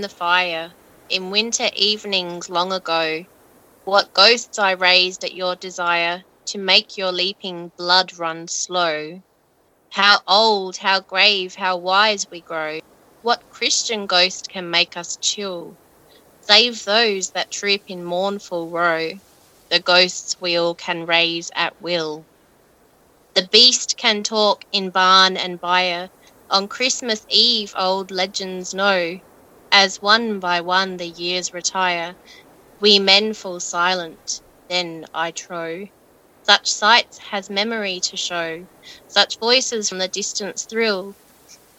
The fire, in winter evenings long ago, what ghosts I raised at your desire to make your leaping blood run slow. How old, how grave, how wise we grow. What Christian ghost can make us chill? Save those that troop in mournful row, the ghosts we all can raise at will. The beast can talk in barn and byre, on Christmas Eve old legends know, as one by one the years retire, we men fall silent, then I trow. Such sights has memory to show, such voices from the distance thrill.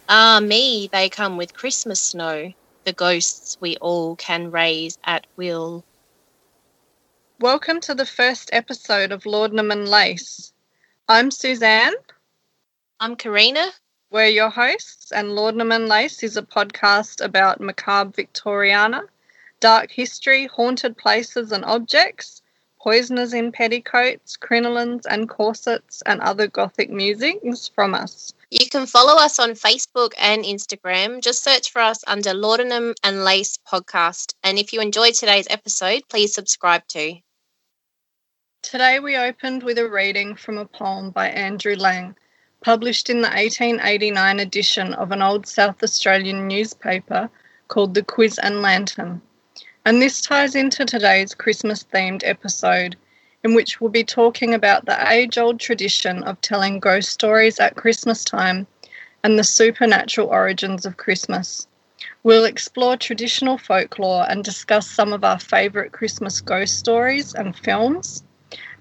Ah me, they come with Christmas snow, the ghosts we all can raise at will. Welcome to the first episode of Laudanum and Lace. I'm Suzanne. I'm Karina. We're your hosts, and Laudanum and Lace is a podcast about macabre Victoriana, dark history, haunted places and objects, poisoners in petticoats, crinolines and corsets, and other gothic musings from us. You can follow us on Facebook and Instagram. Just search for us under Laudanum and Lace Podcast. And if you enjoyed today's episode, please subscribe too. Today we opened with a reading from a poem by Andrew Lang published in the 1889 edition of an old South Australian newspaper called The Quiz and Lantern. And this ties into today's Christmas themed episode, in which we'll be talking about the age old tradition of telling ghost stories at Christmas time and the supernatural origins of Christmas. We'll explore traditional folklore and discuss some of our favourite Christmas ghost stories and films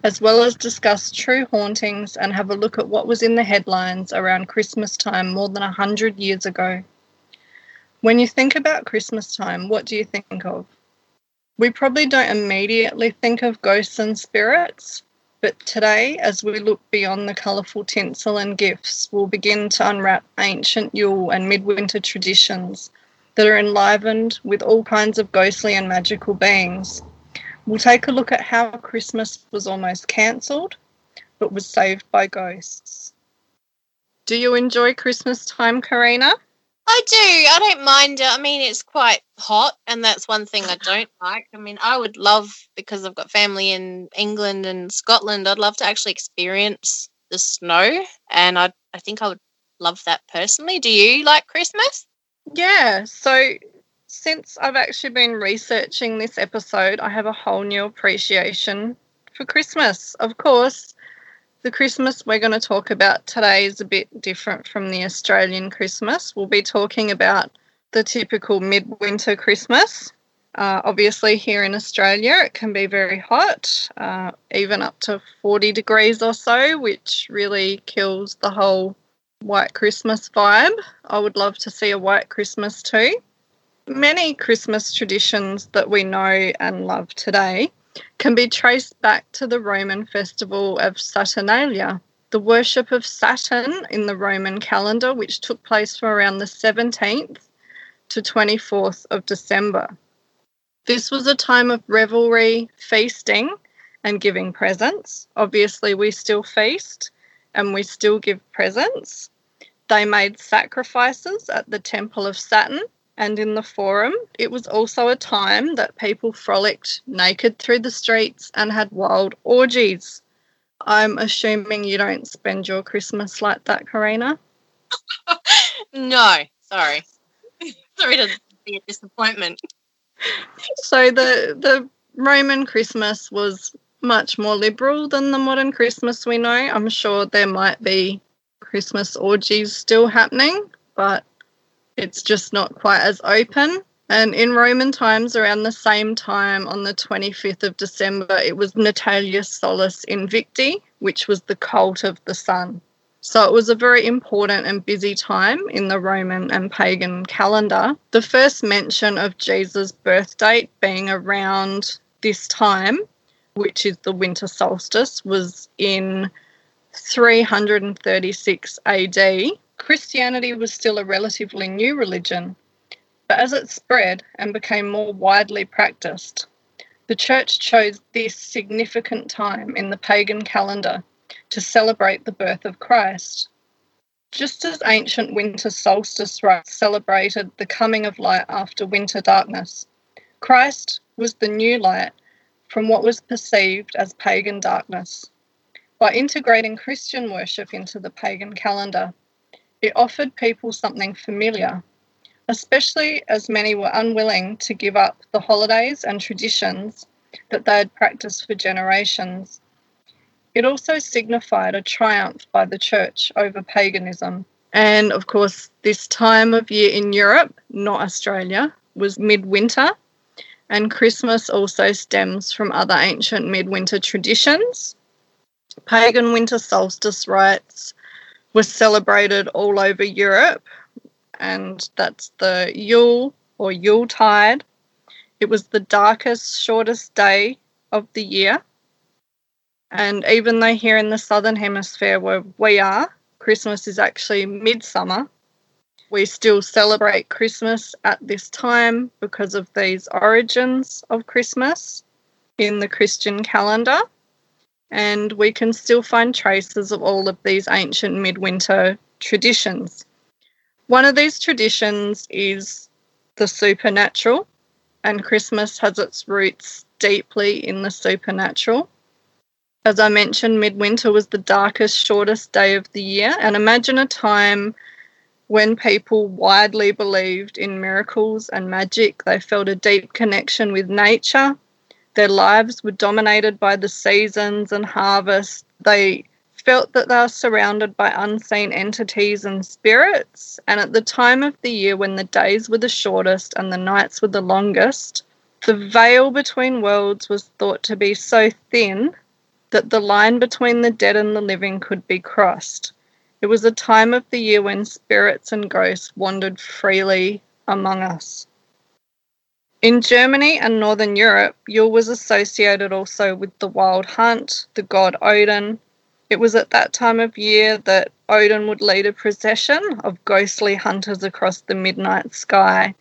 as well as discuss true hauntings and have a look at what was in the headlines around Christmas time more than a hundred years ago. When you think about Christmas time, what do you think of? We probably don't immediately think of ghosts and spirits, but today, as we look beyond the colourful tinsel and gifts, we'll begin to unwrap ancient Yule and midwinter traditions that are enlivened with all kinds of ghostly and magical beings. We'll take a look at how Christmas was almost cancelled but was saved by ghosts. Do you enjoy Christmas time, Karina? I do. I don't mind it. I mean, it's quite hot, and that's one thing I don't like. I mean, I would love, because I've got family in England and Scotland, I'd love to actually experience the snow, and I, I think I would love that personally. Do you like Christmas? Yeah. So since I've actually been researching this episode, I have a whole new appreciation for Christmas. Of course, the Christmas we're going to talk about today is a bit different from the Australian Christmas. We'll be talking about the typical midwinter Christmas. Uh, obviously, here in Australia, it can be very hot, uh, even up to 40 degrees or so, which really kills the whole white Christmas vibe. I would love to see a white Christmas too. Many Christmas traditions that we know and love today can be traced back to the Roman festival of Saturnalia, the worship of Saturn in the Roman calendar, which took place from around the 17th to 24th of December. This was a time of revelry, feasting, and giving presents. Obviously, we still feast and we still give presents. They made sacrifices at the Temple of Saturn and in the forum. It was also a time that people frolicked naked through the streets and had wild orgies. I'm assuming you don't spend your Christmas like that, Karina? no, sorry. sorry to be a disappointment. So the the Roman Christmas was much more liberal than the modern Christmas we know. I'm sure there might be Christmas orgies still happening, but it's just not quite as open. And in Roman times, around the same time, on the 25th of December, it was Natalis Solis Invicti, which was the cult of the sun. So it was a very important and busy time in the Roman and pagan calendar. The first mention of Jesus' birth date being around this time, which is the winter solstice, was in 336 AD Christianity was still a relatively new religion, but as it spread and became more widely practiced, the church chose this significant time in the pagan calendar to celebrate the birth of Christ. Just as ancient winter solstice rites celebrated the coming of light after winter darkness, Christ was the new light from what was perceived as pagan darkness. By integrating Christian worship into the pagan calendar, it offered people something familiar, especially as many were unwilling to give up the holidays and traditions that they had practiced for generations. It also signified a triumph by the church over paganism. And of course, this time of year in Europe, not Australia, was midwinter and Christmas also stems from other ancient midwinter traditions. Pagan winter solstice rites were celebrated all over Europe, and that's the Yule or Yule Tide. It was the darkest, shortest day of the year. And even though here in the southern hemisphere where we are, Christmas is actually midsummer, we still celebrate Christmas at this time because of these origins of Christmas in the Christian calendar. And we can still find traces of all of these ancient midwinter traditions. One of these traditions is the supernatural, and Christmas has its roots deeply in the supernatural. As I mentioned, midwinter was the darkest, shortest day of the year, and imagine a time when people widely believed in miracles and magic, they felt a deep connection with nature. Their lives were dominated by the seasons and harvest. They felt that they were surrounded by unseen entities and spirits. And at the time of the year when the days were the shortest and the nights were the longest, the veil between worlds was thought to be so thin that the line between the dead and the living could be crossed. It was a time of the year when spirits and ghosts wandered freely among us. In Germany and Northern Europe, Yule was associated also with the wild hunt, the god Odin. It was at that time of year that Odin would lead a procession of ghostly hunters across the midnight sky.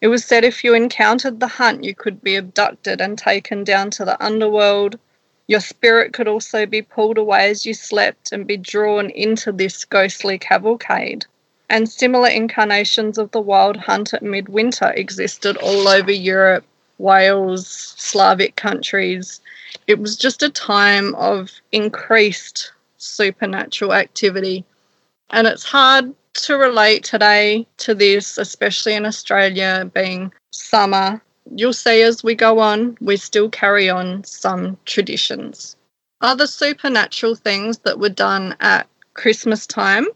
It was said if you encountered the hunt, you could be abducted and taken down to the underworld your spirit could also be pulled away as you slept and be drawn into this ghostly cavalcade. And similar incarnations of the wild hunt at midwinter existed all over Europe, Wales, Slavic countries. It was just a time of increased supernatural activity. And it's hard to relate today to this, especially in Australia being summer you'll see as we go on, we still carry on some traditions. Other supernatural things that were done at Christmas time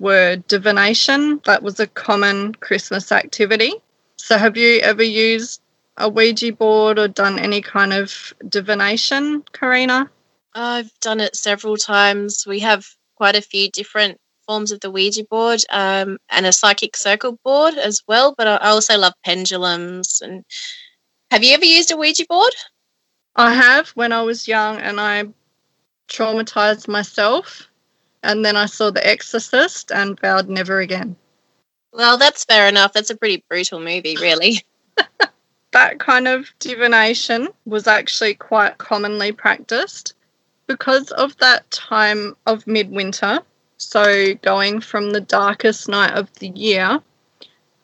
were divination. That was a common Christmas activity. So, have you ever used a Ouija board or done any kind of divination, Karina? I've done it several times. We have quite a few different forms of the Ouija board um, and a psychic circle board as well. But I also love pendulums. And have you ever used a Ouija board? I have when I was young, and I traumatized myself. And then I saw The Exorcist and vowed never again. Well, that's fair enough. That's a pretty brutal movie, really. that kind of divination was actually quite commonly practiced because of that time of midwinter so, going from the darkest night of the year,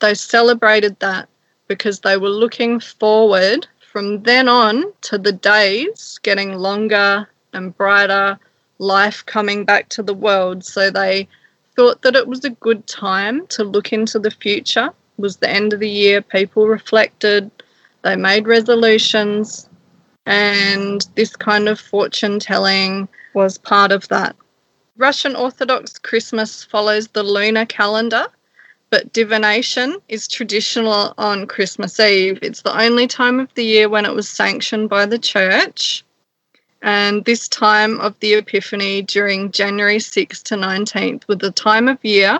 they celebrated that because they were looking forward from then on to the days getting longer and brighter, life coming back to the world. So, they thought that it was a good time to look into the future. It was the end of the year, people reflected, they made resolutions, and this kind of fortune telling was part of that. Russian Orthodox Christmas follows the lunar calendar, but divination is traditional on Christmas Eve. It's the only time of the year when it was sanctioned by the church. And this time of the Epiphany during January 6th to 19th was a time of year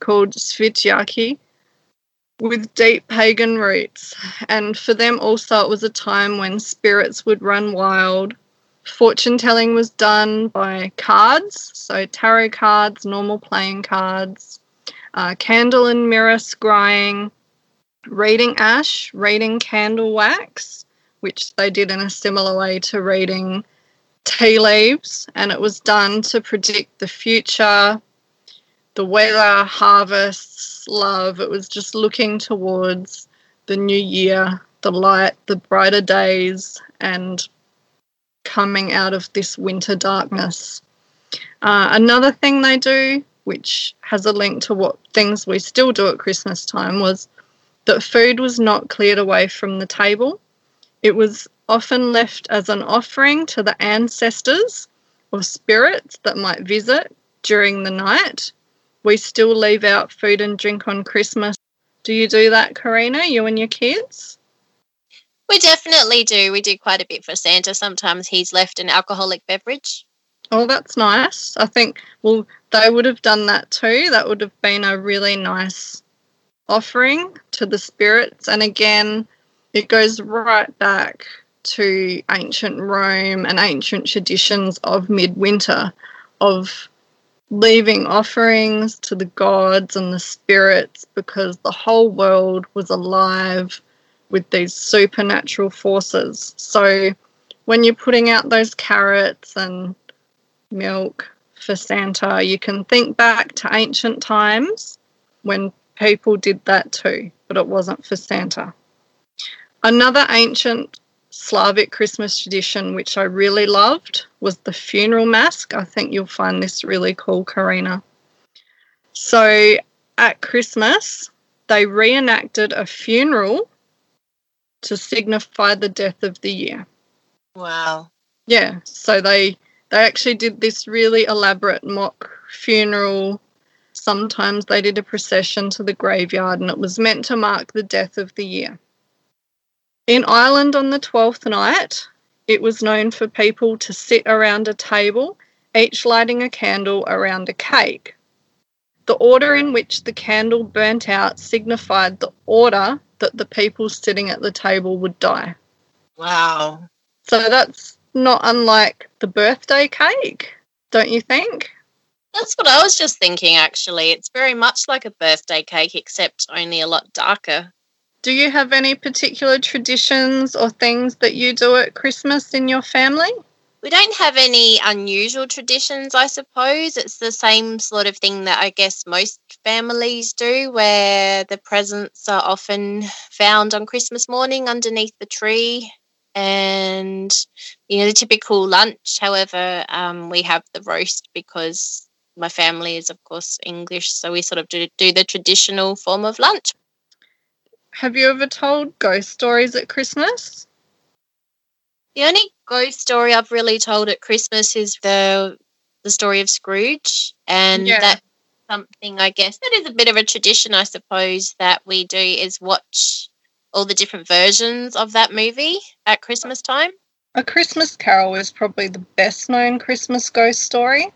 called Svyatki with deep pagan roots. And for them also, it was a time when spirits would run wild Fortune telling was done by cards, so tarot cards, normal playing cards, uh, candle and mirror scrying, reading ash, reading candle wax, which they did in a similar way to reading tea leaves, and it was done to predict the future. the weather, harvests, love. It was just looking towards the new year, the light, the brighter days, and coming out of this winter darkness. Uh, another thing they do, which has a link to what things we still do at Christmas time, was that food was not cleared away from the table. It was often left as an offering to the ancestors or spirits that might visit during the night. We still leave out food and drink on Christmas. Do you do that, Karina, you and your kids? We definitely do. We do quite a bit for Santa. Sometimes he's left an alcoholic beverage. Oh, that's nice. I think, well, they would have done that too. That would have been a really nice offering to the spirits. And again, it goes right back to ancient Rome and ancient traditions of midwinter, of leaving offerings to the gods and the spirits because the whole world was alive with these supernatural forces. So when you're putting out those carrots and milk for Santa, you can think back to ancient times when people did that too, but it wasn't for Santa. Another ancient Slavic Christmas tradition, which I really loved, was the funeral mask. I think you'll find this really cool, Karina. So at Christmas, they reenacted a funeral to signify the death of the year. Wow. Yeah, so they they actually did this really elaborate mock funeral. Sometimes they did a procession to the graveyard and it was meant to mark the death of the year. In Ireland on the 12th night, it was known for people to sit around a table, each lighting a candle around a cake. The order in which the candle burnt out signified the order that the people sitting at the table would die. Wow. So that's not unlike the birthday cake, don't you think? That's what I was just thinking, actually. It's very much like a birthday cake, except only a lot darker. Do you have any particular traditions or things that you do at Christmas in your family? We don't have any unusual traditions, I suppose. It's the same sort of thing that I guess most families do, where the presents are often found on Christmas morning underneath the tree. And, you know, the typical lunch. However, um, we have the roast because my family is, of course, English. So we sort of do, do the traditional form of lunch. Have you ever told ghost stories at Christmas? The only ghost story I've really told at Christmas is the the story of Scrooge, and yeah. that something I guess that is a bit of a tradition, I suppose, that we do is watch all the different versions of that movie at Christmas time. A Christmas Carol is probably the best known Christmas ghost story,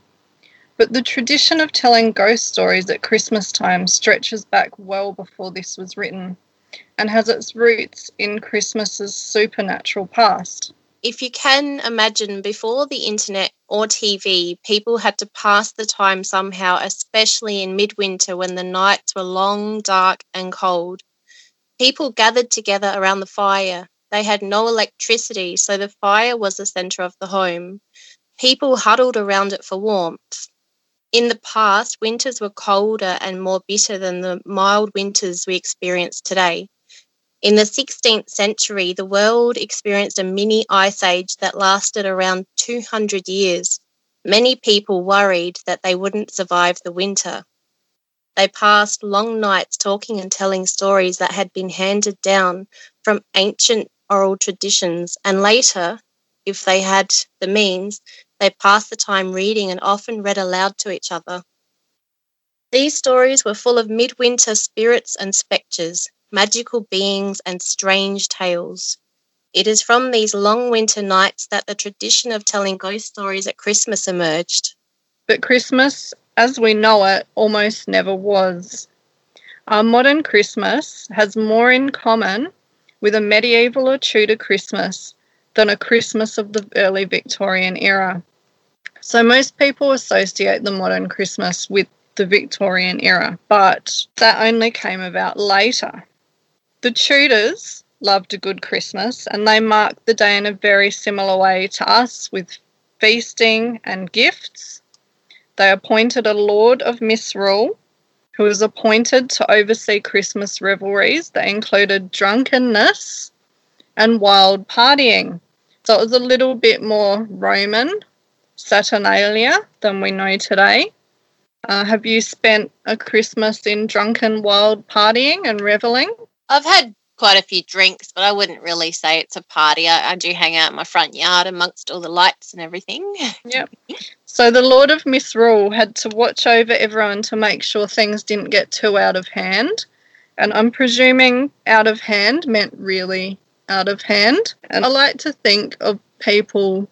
but the tradition of telling ghost stories at Christmas time stretches back well before this was written and has its roots in Christmas's supernatural past. If you can imagine, before the internet or TV, people had to pass the time somehow, especially in midwinter when the nights were long, dark, and cold. People gathered together around the fire. They had no electricity, so the fire was the centre of the home. People huddled around it for warmth. In the past, winters were colder and more bitter than the mild winters we experience today. In the 16th century, the world experienced a mini ice age that lasted around 200 years. Many people worried that they wouldn't survive the winter. They passed long nights talking and telling stories that had been handed down from ancient oral traditions, and later, if they had the means, they passed the time reading and often read aloud to each other. These stories were full of midwinter spirits and spectres, magical beings, and strange tales. It is from these long winter nights that the tradition of telling ghost stories at Christmas emerged. But Christmas, as we know it, almost never was. Our modern Christmas has more in common with a medieval or Tudor Christmas than a Christmas of the early Victorian era. So most people associate the modern Christmas with the Victorian era, but that only came about later. The Tudors loved a good Christmas and they marked the day in a very similar way to us with feasting and gifts. They appointed a Lord of Misrule who was appointed to oversee Christmas revelries that included drunkenness and wild partying. So it was a little bit more Roman Saturnalia than we know today. Uh, have you spent a Christmas in drunken wild partying and reveling? I've had quite a few drinks, but I wouldn't really say it's a party. I, I do hang out in my front yard amongst all the lights and everything. Yep. So the Lord of Misrule had to watch over everyone to make sure things didn't get too out of hand. And I'm presuming out of hand meant really out of hand. And I like to think of people,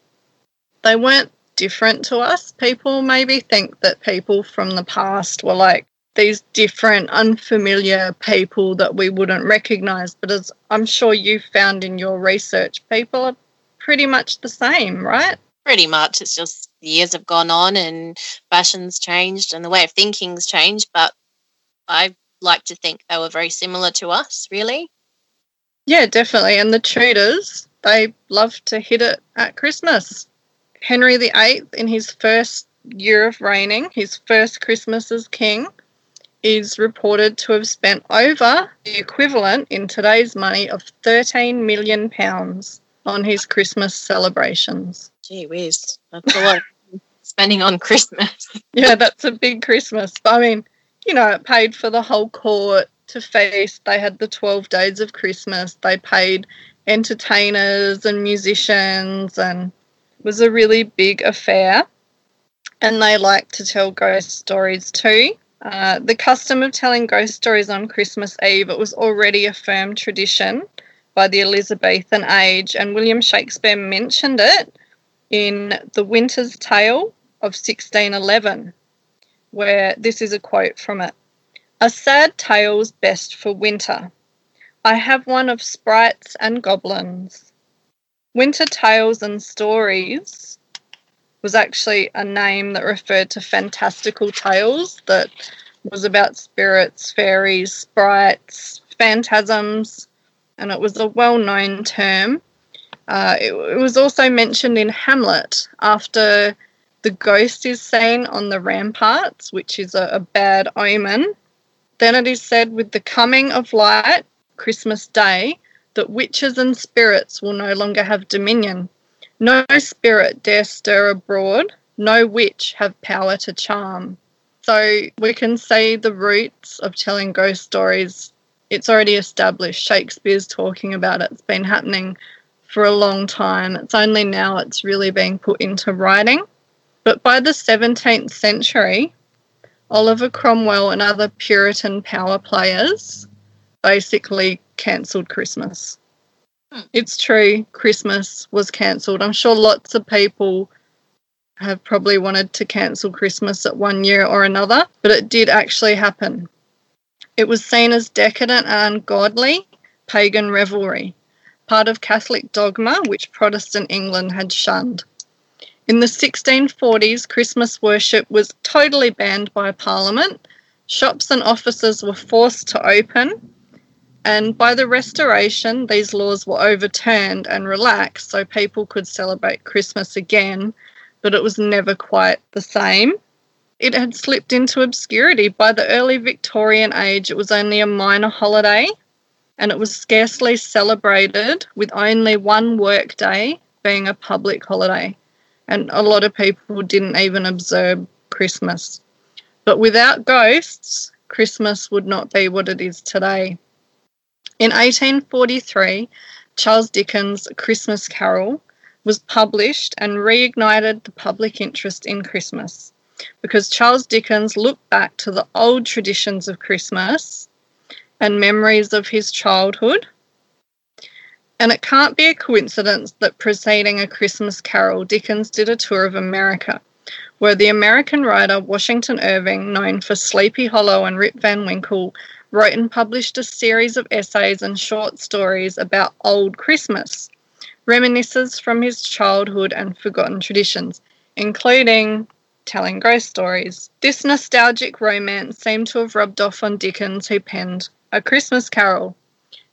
they weren't different to us. People maybe think that people from the past were like these different, unfamiliar people that we wouldn't recognize. But as I'm sure you found in your research, people are pretty much the same, right? Pretty much. It's just years have gone on and fashion's changed and the way of thinking's changed. But I like to think they were very similar to us, really. Yeah, definitely. And the Tudors, they love to hit it at Christmas. Henry VIII, in his first year of reigning, his first Christmas as king, is reported to have spent over the equivalent in today's money of 13 million pounds on his Christmas celebrations. Gee whiz, that's a lot spending on Christmas. yeah, that's a big Christmas. I mean, you know, it paid for the whole court to feast. They had the 12 days of Christmas. They paid entertainers and musicians and was a really big affair. And they like to tell ghost stories too. Uh, the custom of telling ghost stories on Christmas Eve, it was already a firm tradition by the Elizabethan age, and William Shakespeare mentioned it in The Winter's Tale of 1611, where this is a quote from it A sad tale's best for winter. I have one of sprites and goblins. Winter Tales and Stories was actually a name that referred to fantastical tales that was about spirits, fairies, sprites, phantasms, and it was a well known term. Uh, it, it was also mentioned in Hamlet after the ghost is seen on the ramparts, which is a, a bad omen. Then it is said, with the coming of light, Christmas Day, that witches and spirits will no longer have dominion. No spirit dare stir abroad, no witch have power to charm. So we can see the roots of telling ghost stories. It's already established. Shakespeare's talking about it. It's been happening for a long time. It's only now it's really being put into writing. But by the 17th century, Oliver Cromwell and other Puritan power players basically cancelled Christmas. Hmm. It's true, Christmas was cancelled. I'm sure lots of people have probably wanted to cancel Christmas at one year or another, but it did actually happen. It was seen as decadent and ungodly pagan revelry, part of Catholic dogma which Protestant England had shunned. In the 1640s, Christmas worship was totally banned by Parliament. Shops and offices were forced to open, and by the Restoration, these laws were overturned and relaxed so people could celebrate Christmas again, but it was never quite the same. It had slipped into obscurity. By the early Victorian age, it was only a minor holiday and it was scarcely celebrated, with only one work day being a public holiday. And a lot of people didn't even observe Christmas. But without ghosts, Christmas would not be what it is today. In 1843, Charles Dickens' Christmas Carol was published and reignited the public interest in Christmas because Charles Dickens looked back to the old traditions of Christmas and memories of his childhood. And it can't be a coincidence that preceding A Christmas Carol, Dickens did a tour of America, where the American writer Washington Irving, known for Sleepy Hollow and Rip Van Winkle, wrote and published a series of essays and short stories about old Christmas, reminiscences from his childhood and forgotten traditions, including telling ghost stories. This nostalgic romance seemed to have rubbed off on Dickens, who penned A Christmas Carol.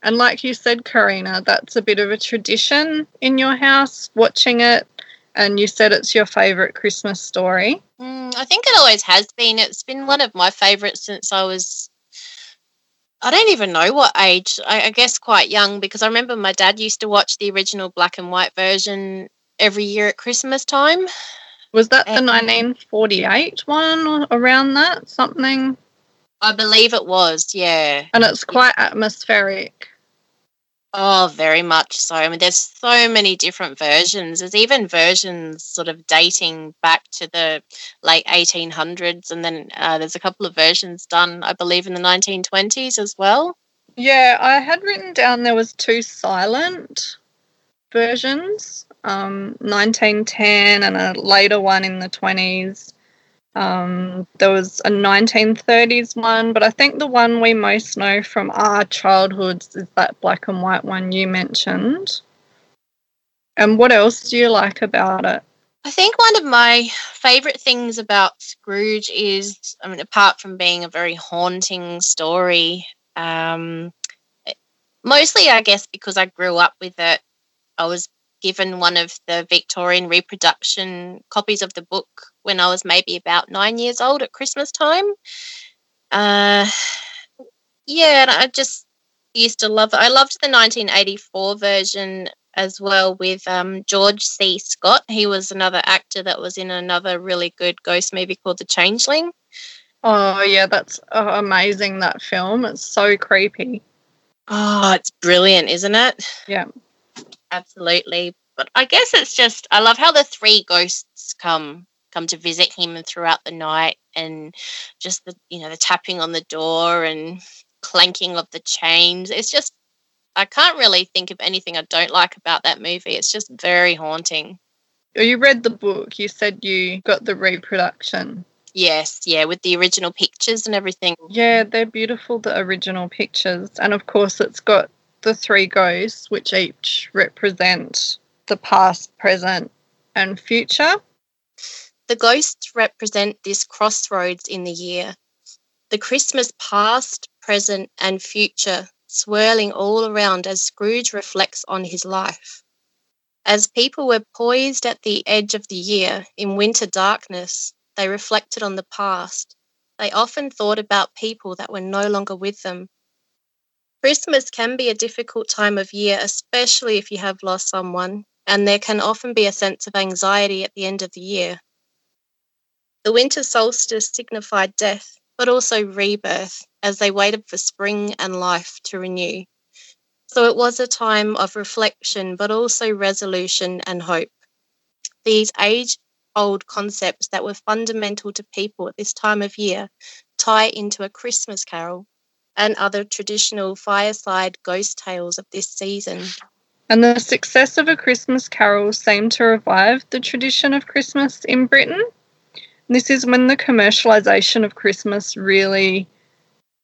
And like you said, Karina, that's a bit of a tradition in your house, watching it And you said it's your favourite Christmas story. Mm, I think it always has been. It's been one of my favourites since I was I don't even know what age. I, I, guess quite young because I remember my dad used to watch the original black and white version every year at Christmas time. Was that the 1948 one or around that? Something? I believe it was, yeah. And it's quite atmospheric. Oh, very much so. I mean, there's so many different versions. There's even versions sort of dating back to the late 1800s, and then uh, there's a couple of versions done, I believe, in the 1920s as well. Yeah, I had written down there was two silent versions, um, 1910 and a later one in the 20s. Um, there was a 1930s one, but I think the one we most know from our childhoods is that black and white one you mentioned. And what else do you like about it? I think one of my favourite things about Scrooge is, I mean, apart from being a very haunting story, um, mostly I guess because I grew up with it, I was given one of the Victorian reproduction copies of the book when I was maybe about nine years old at Christmas time. Uh, yeah, and I just used to love it. I loved the 1984 version as well with um, George C. Scott. He was another actor that was in another really good ghost movie called The Changeling. Oh, yeah, that's uh, amazing, that film. It's so creepy. Oh, it's brilliant, isn't it? Yeah absolutely. But I guess it's just I love how the three ghosts come come to visit him and throughout the night and just the you know the tapping on the door and clanking of the chains. It's just I can't really think of anything I don't like about that movie. It's just very haunting. Oh, you read the book. You said you got the reproduction. Yes, yeah, with the original pictures and everything. Yeah, they're beautiful, the original pictures. And of course, it's got the three ghosts, which each represent the past, present, and future. The ghosts represent this crossroads in the year. The Christmas past, present, and future swirling all around as Scrooge reflects on his life. As people were poised at the edge of the year in winter darkness, they reflected on the past. They often thought about people that were no longer with them Christmas can be a difficult time of year, especially if you have lost someone, and there can often be a sense of anxiety at the end of the year. The winter solstice signified death, but also rebirth, as they waited for spring and life to renew. So it was a time of reflection, but also resolution and hope. These age old concepts that were fundamental to people at this time of year tie into a Christmas carol and other traditional fireside ghost tales of this season. And the success of A Christmas Carol seemed to revive the tradition of Christmas in Britain. This is when the commercialisation of Christmas really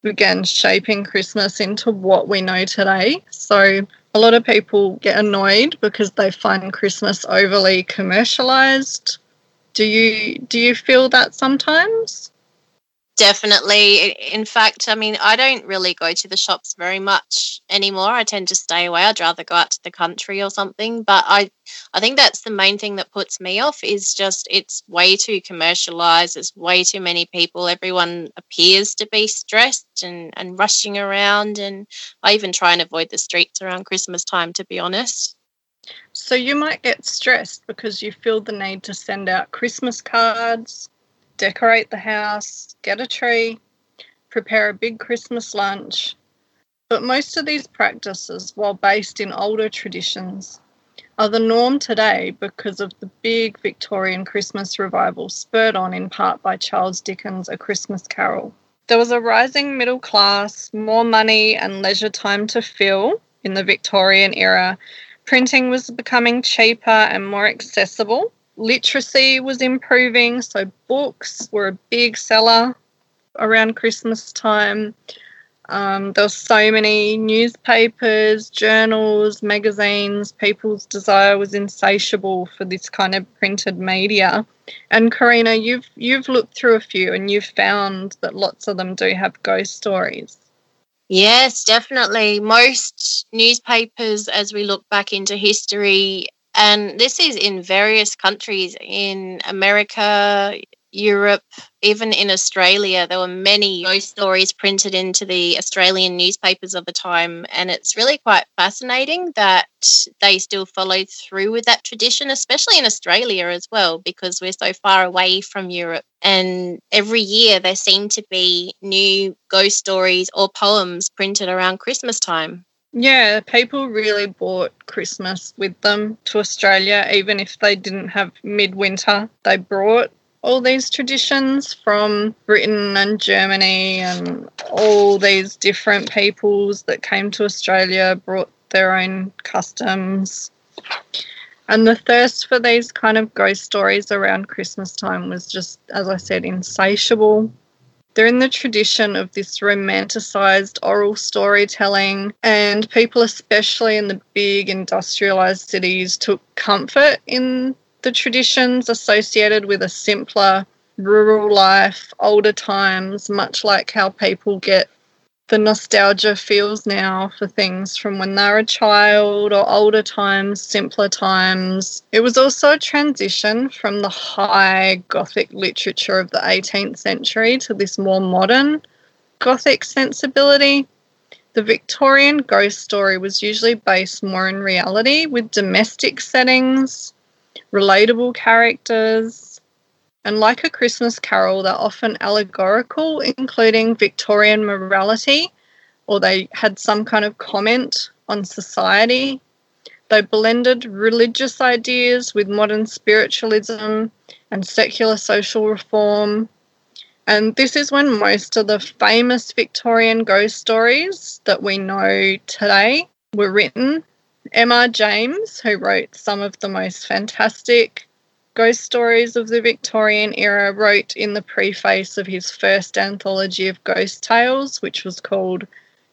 began shaping Christmas into what we know today. So a lot of people get annoyed because they find Christmas overly commercialized. Do you do you feel that sometimes? Definitely. In fact, I mean, I don't really go to the shops very much anymore. I tend to stay away. I'd rather go out to the country or something. But I, I think that's the main thing that puts me off is just it's way too commercialized. There's way too many people. Everyone appears to be stressed and, and rushing around. And I even try and avoid the streets around Christmas time, to be honest. So you might get stressed because you feel the need to send out Christmas cards decorate the house, get a tree, prepare a big Christmas lunch. But most of these practices, while based in older traditions, are the norm today because of the big Victorian Christmas revival spurred on in part by Charles Dickens' A Christmas Carol. There was a rising middle class, more money and leisure time to fill in the Victorian era. Printing was becoming cheaper and more accessible, literacy was improving, so books were a big seller around Christmas time. Um, there were so many newspapers, journals, magazines. People's desire was insatiable for this kind of printed media. And Karina, you've you've looked through a few and you've found that lots of them do have ghost stories. Yes, definitely. Most newspapers, as we look back into history, And this is in various countries in America, Europe, even in Australia, there were many ghost stories printed into the Australian newspapers of the time. And it's really quite fascinating that they still followed through with that tradition, especially in Australia as well, because we're so far away from Europe. And every year there seem to be new ghost stories or poems printed around Christmas time. Yeah, people really brought Christmas with them to Australia, even if they didn't have midwinter. They brought all these traditions from Britain and Germany and all these different peoples that came to Australia brought their own customs. And the thirst for these kind of ghost stories around Christmas time was just, as I said, insatiable. They're in the tradition of this romanticized oral storytelling, and people, especially in the big industrialized cities, took comfort in the traditions associated with a simpler rural life, older times, much like how people get the nostalgia feels now for things from when they were a child or older times, simpler times. It was also a transition from the high Gothic literature of the 18th century to this more modern Gothic sensibility. The Victorian ghost story was usually based more in reality with domestic settings relatable characters, and like a Christmas carol, they're often allegorical, including Victorian morality, or they had some kind of comment on society. They blended religious ideas with modern spiritualism and secular social reform. And this is when most of the famous Victorian ghost stories that we know today were written M.R. James, who wrote some of the most fantastic ghost stories of the Victorian era, wrote in the preface of his first anthology of ghost tales, which was called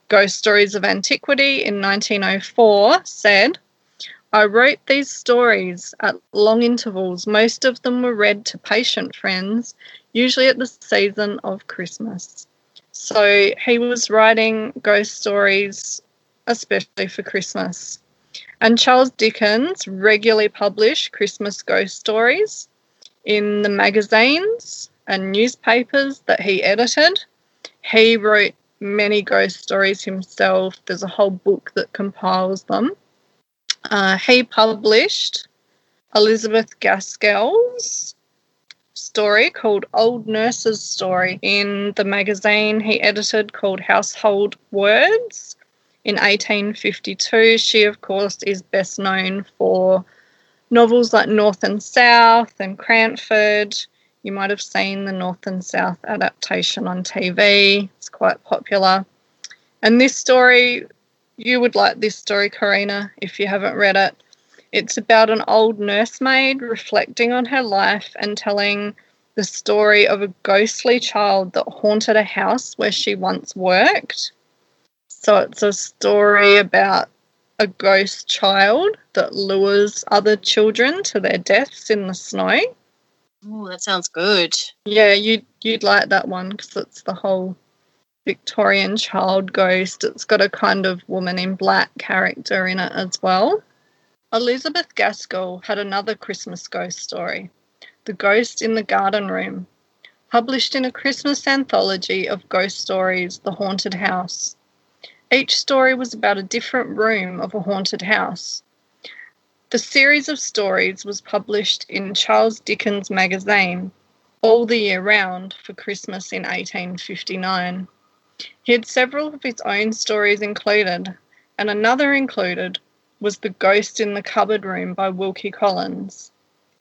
Ghost Stories of Antiquity in 1904, said, I wrote these stories at long intervals. Most of them were read to patient friends, usually at the season of Christmas. So he was writing ghost stories especially for Christmas. And Charles Dickens regularly published Christmas ghost stories in the magazines and newspapers that he edited. He wrote many ghost stories himself. There's a whole book that compiles them. Uh, he published Elizabeth Gaskell's story called Old Nurse's Story in the magazine he edited called Household Words in 1852. She, of course, is best known for novels like North and South and Cranford. You might have seen the North and South adaptation on TV, it's quite popular. And this story, you would like this story, Karina, if you haven't read it. It's about an old nursemaid reflecting on her life and telling the story of a ghostly child that haunted a house where she once worked. So it's a story about a ghost child that lures other children to their deaths in the snow. Oh, that sounds good. Yeah, you'd you'd like that one because it's the whole Victorian child ghost. It's got a kind of woman in black character in it as well. Elizabeth Gaskell had another Christmas ghost story, The Ghost in the Garden Room, published in a Christmas anthology of ghost stories, The Haunted House. Each story was about a different room of a haunted house. The series of stories was published in Charles Dickens' magazine all the year round for Christmas in 1859. He had several of his own stories included, and another included was The Ghost in the Cupboard Room by Wilkie Collins.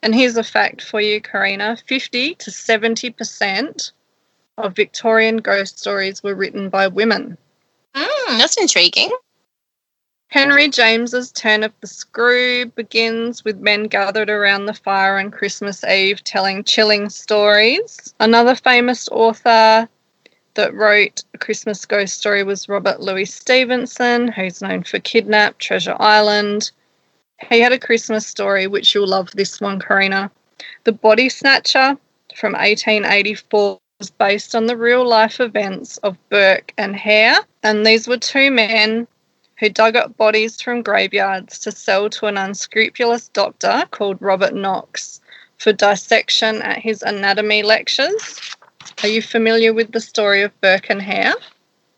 And here's a fact for you, Karina 50 to 70% of Victorian ghost stories were written by women. Mm, that's intriguing. Henry James's Turn of the Screw begins with men gathered around the fire on Christmas Eve telling chilling stories. Another famous author that wrote a Christmas ghost story was Robert Louis Stevenson, who's known for Kidnap, Treasure Island. He had a Christmas story, which you'll love this one, Karina. The Body Snatcher from 1884 was based on the real life events of Burke and Hare, and these were two men who dug up bodies from graveyards to sell to an unscrupulous doctor called Robert Knox for dissection at his anatomy lectures. Are you familiar with the story of Burke and Hare?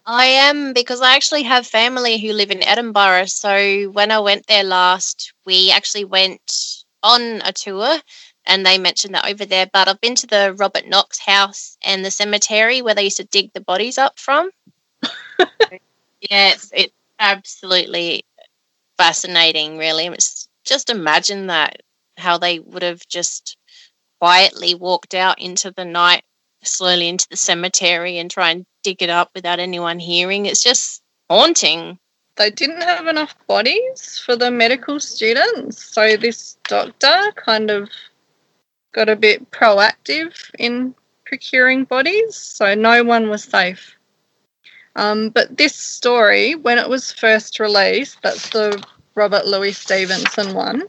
I am because I actually have family who live in Edinburgh. So when I went there last, we actually went on a tour and they mentioned that over there. But I've been to the Robert Knox house and the cemetery where they used to dig the bodies up from. yeah, it's, it's absolutely fascinating, really. It's just imagine that how they would have just quietly walked out into the night, slowly into the cemetery and try and dig it up without anyone hearing. It's just haunting. They didn't have enough bodies for the medical students, so this doctor kind of got a bit proactive in procuring bodies, so no one was safe. Um, but this story, when it was first released, that's the Robert Louis Stevenson one,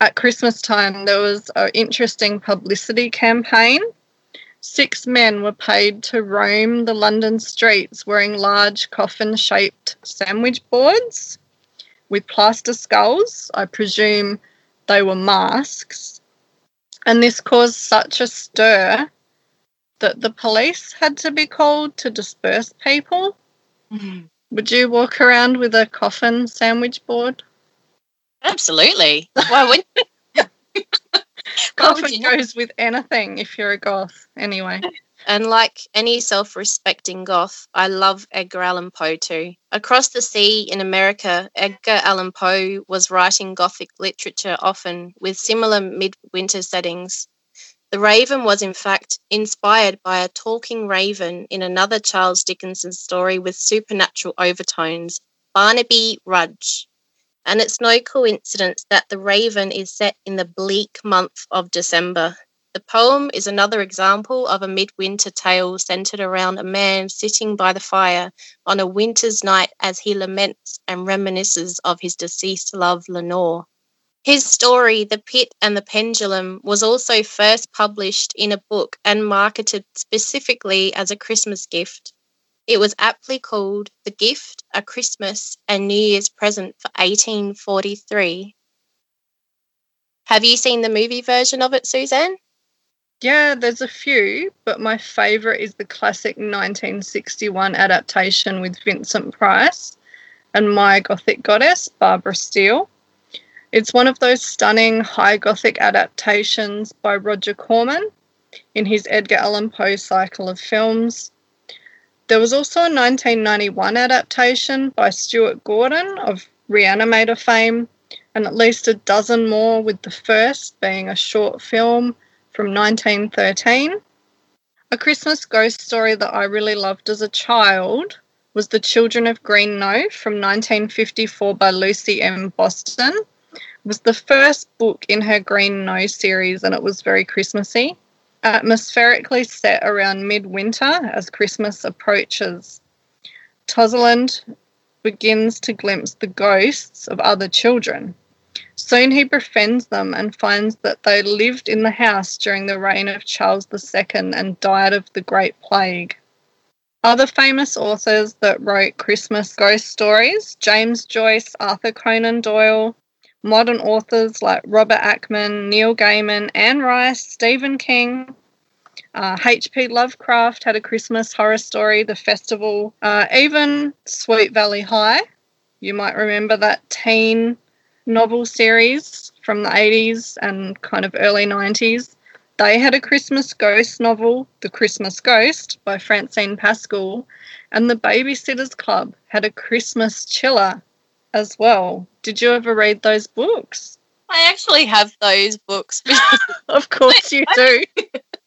at Christmas time, there was an interesting publicity campaign. Six men were paid to roam the London streets wearing large coffin shaped sandwich boards with plaster skulls. I presume they were masks. And this caused such a stir that the police had to be called to disperse people. Mm-hmm. Would you walk around with a coffin sandwich board? Absolutely. Why would Coffin goes with anything if you're a goth, anyway. And like any self respecting goth, I love Edgar Allan Poe too. Across the sea in America, Edgar Allan Poe was writing gothic literature often with similar midwinter settings. The Raven was in fact inspired by a talking raven in another Charles Dickens story with supernatural overtones, Barnaby Rudge. And it's no coincidence that The Raven is set in the bleak month of December. The poem is another example of a midwinter tale centered around a man sitting by the fire on a winter's night as he laments and reminisces of his deceased love, Lenore. His story, The Pit and the Pendulum, was also first published in a book and marketed specifically as a Christmas gift. It was aptly called The Gift, A Christmas and New Year's Present for 1843. Have you seen the movie version of it, Suzanne? Yeah, there's a few, but my favourite is the classic 1961 adaptation with Vincent Price and My Gothic Goddess, Barbara Steele. It's one of those stunning high Gothic adaptations by Roger Corman in his Edgar Allan Poe cycle of films. There was also a 1991 adaptation by Stuart Gordon of Reanimator fame, and at least a dozen more, with the first being a short film from 1913. A Christmas ghost story that I really loved as a child was The Children of Green from 1954 by Lucy M. Boston. It was the first book in her Green series, and it was very Christmassy atmospherically set around midwinter as Christmas approaches. Toseland begins to glimpse the ghosts of other children. Soon he befriends them and finds that they lived in the house during the reign of Charles II and died of the Great Plague. Other famous authors that wrote Christmas ghost stories James Joyce, Arthur Conan Doyle, modern authors like Robert Aickman, Neil Gaiman, Anne Rice, Stephen King. H.P. Uh, Lovecraft had a Christmas horror story, The Festival. Uh, even Sweet Valley High, you might remember that teen novel series from the 80s and kind of early 90s. They had a Christmas ghost novel, The Christmas Ghost, by Francine Pascal, and The Babysitter's Club had a Christmas chiller as well. Did you ever read those books? I actually have those books. of course you do.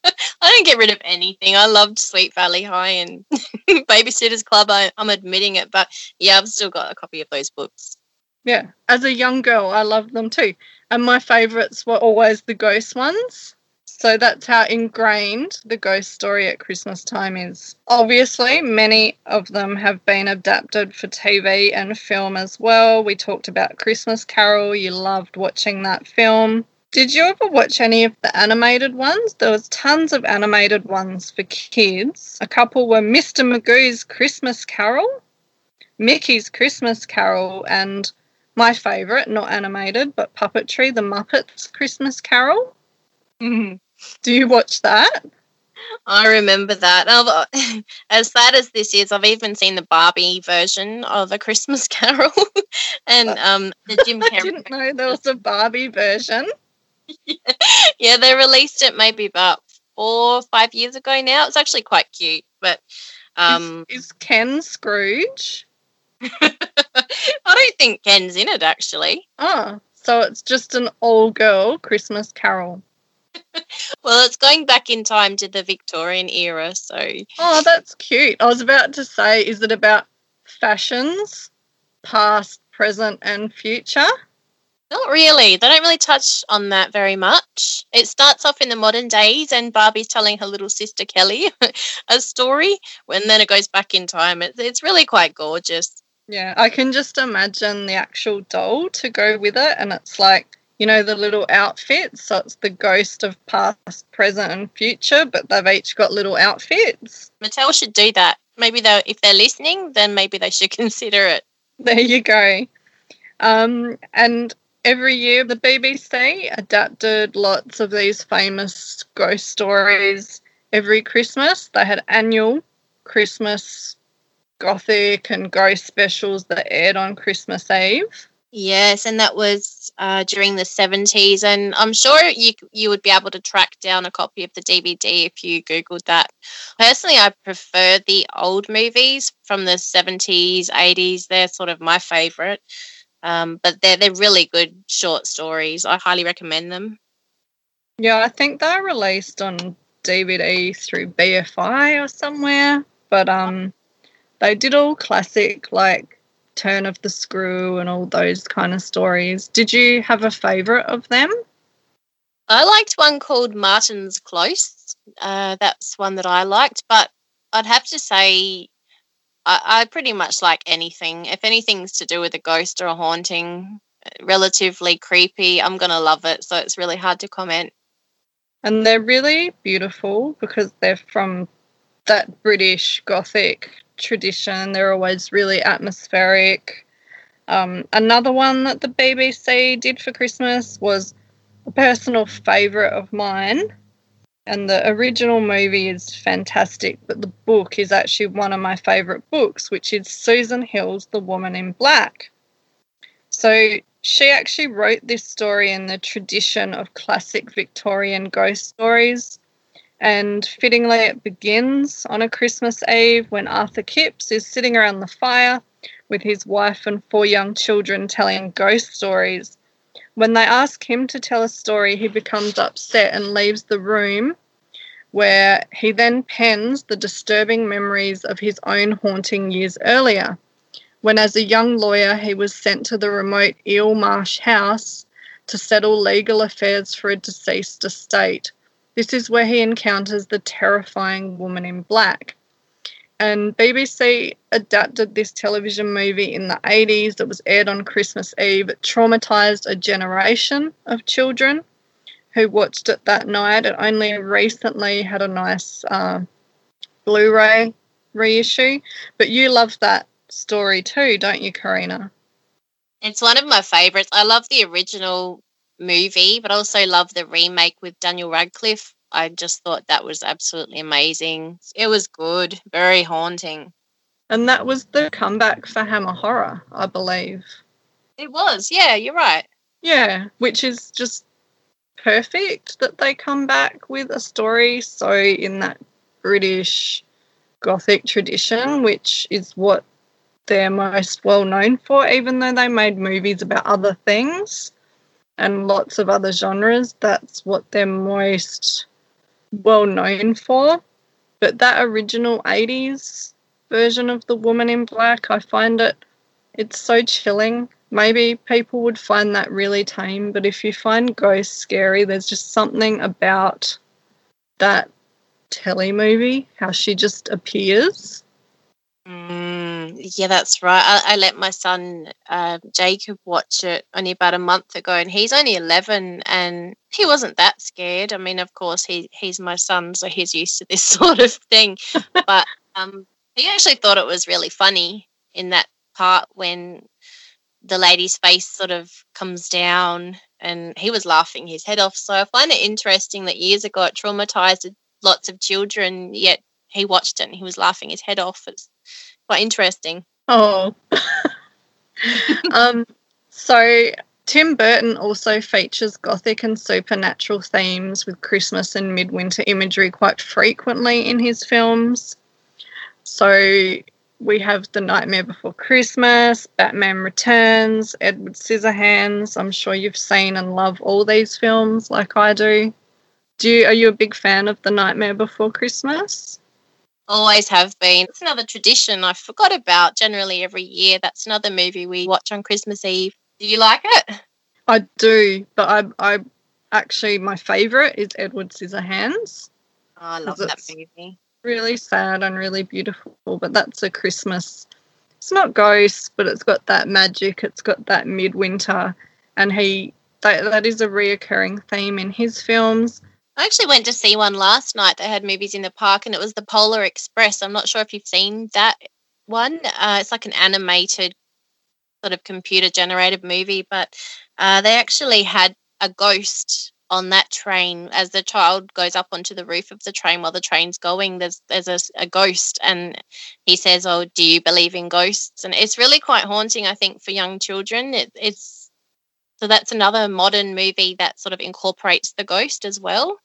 I don't get rid of anything. I loved Sweet Valley High and Babysitter's Club. I, I'm admitting it, but yeah, I've still got a copy of those books. Yeah, as a young girl, I loved them too. And my favourites were always the ghost ones. So that's how ingrained the ghost story at Christmas time is. Obviously, many of them have been adapted for TV and film as well. We talked about Christmas Carol, you loved watching that film. Did you ever watch any of the animated ones? There was tons of animated ones for kids. A couple were Mr. Magoo's Christmas Carol, Mickey's Christmas Carol and my favourite, not animated, but puppetry, The Muppets Christmas Carol. Mm-hmm. Do you watch that? I remember that. Uh, as sad as this is, I've even seen the Barbie version of A Christmas Carol, and um, the Jim I Carrey. didn't know there was a Barbie version. yeah, they released it maybe about four or five years ago now. It's actually quite cute, but um, is, is Ken Scrooge? I don't think Ken's in it actually. Oh, so it's just an all girl Christmas Carol. Well, it's going back in time to the Victorian era, so Oh, that's cute. I was about to say, is it about fashions, past, present, and future? not really. They don't really touch on that very much. It starts off in the modern days, and Barbie's telling her little sister Kelly a story, and then it goes back in time. It's it's really quite gorgeous. Yeah, I can just imagine the actual doll to go with it, and it's like, you know, the little outfits. So it's the ghost of past, present, and future, but they've each got little outfits. Mattel should do that. Maybe they if they're listening, then maybe they should consider it. There you go. Um, and every year, the BBC adapted lots of these famous ghost stories every Christmas. They had annual Christmas gothic and ghost specials that aired on Christmas Eve. Yes, and that was uh, during the seventies, and I'm sure you you would be able to track down a copy of the DVD if you googled that. Personally, I prefer the old movies from the seventies, eighties. They're sort of my favorite, um, but they're they're really good short stories. I highly recommend them. Yeah, I think they're released on DVD through BFI or somewhere, but um, they did all classic like Turn of the Screw and all those kind of stories. Did you have a favorite of them? I liked one called Martin's Close. Uh, that's one that I liked, but I'd have to say I, I pretty much like anything. If anything's to do with a ghost or a haunting, relatively creepy, I'm gonna love it. So it's really hard to comment. And they're really beautiful because they're from that British Gothic tradition. They're always really atmospheric. Um, another one that the BBC did for Christmas was a personal favourite of mine. And the original movie is fantastic, but the book is actually one of my favourite books, which is Susan Hill's The Woman in Black. So she actually wrote this story in the tradition of classic Victorian ghost stories. And fittingly, it begins on a Christmas Eve when Arthur Kipps is sitting around the fire with his wife and four young children telling ghost stories. When they ask him to tell a story, he becomes upset and leaves the room, where he then pens the disturbing memories of his own haunting years earlier when, as a young lawyer, he was sent to the remote Eel Marsh house to settle legal affairs for a deceased estate. This is where he encounters the terrifying woman in black. And BBC adapted this television movie in the 80s. It was aired on Christmas Eve. Traumatized a generation of children who watched it that night. It only recently had a nice uh, Blu ray reissue. But you love that story too, don't you, Karina? It's one of my favorites. I love the original movie, but also love the remake with Daniel Radcliffe. I just thought that was absolutely amazing. It was good, very haunting. And that was the comeback for Hammer Horror, I believe. It was, yeah, you're right. Yeah, which is just perfect that they come back with a story so in that British Gothic tradition, which is what they're most well known for, even though they made movies about other things and lots of other genres. That's what they're most well known for. But that original 80s version of The Woman in Black, I find it it's so chilling. Maybe people would find that really tame, but if you find ghosts scary, there's just something about that telly movie, how she just appears. Mm, yeah, that's right. I, I let my son uh, Jacob watch it only about a month ago, and he's only eleven, and he wasn't that scared. I mean, of course, he he's my son, so he's used to this sort of thing. but um, he actually thought it was really funny in that part when the lady's face sort of comes down and he was laughing his head off. So I find it interesting that years ago it traumatized lots of children, yet he watched it and he was laughing his head off. It's quite interesting. Oh. um, so Tim Burton also features gothic and supernatural themes with Christmas and midwinter imagery quite frequently in his films. So we have The Nightmare Before Christmas, Batman Returns, Edward Scissorhands. I'm sure you've seen and love all these films like I do. Do you, are you a big fan of The Nightmare Before Christmas? Always have been. It's another tradition I forgot about generally every year. That's another movie we watch on Christmas Eve. Do you like it? I do, but I, I actually my favourite is Edward Scissorhands. Oh, I love that movie really sad and really beautiful. But that's a Christmas. It's not ghosts, but it's got that magic. It's got that midwinter, and he that that is a reoccurring theme in his films. I actually went to see one last night. They had movies in the park, and it was the Polar Express. I'm not sure if you've seen that one. Uh, it's like an animated sort of computer generated movie, but uh, they actually had a ghost on that train as the child goes up onto the roof of the train while the train's going there's there's a, a, ghost and he says oh do you believe in ghosts and it's really quite haunting i think for young children it, it's so that's another modern movie that sort of incorporates the ghost as well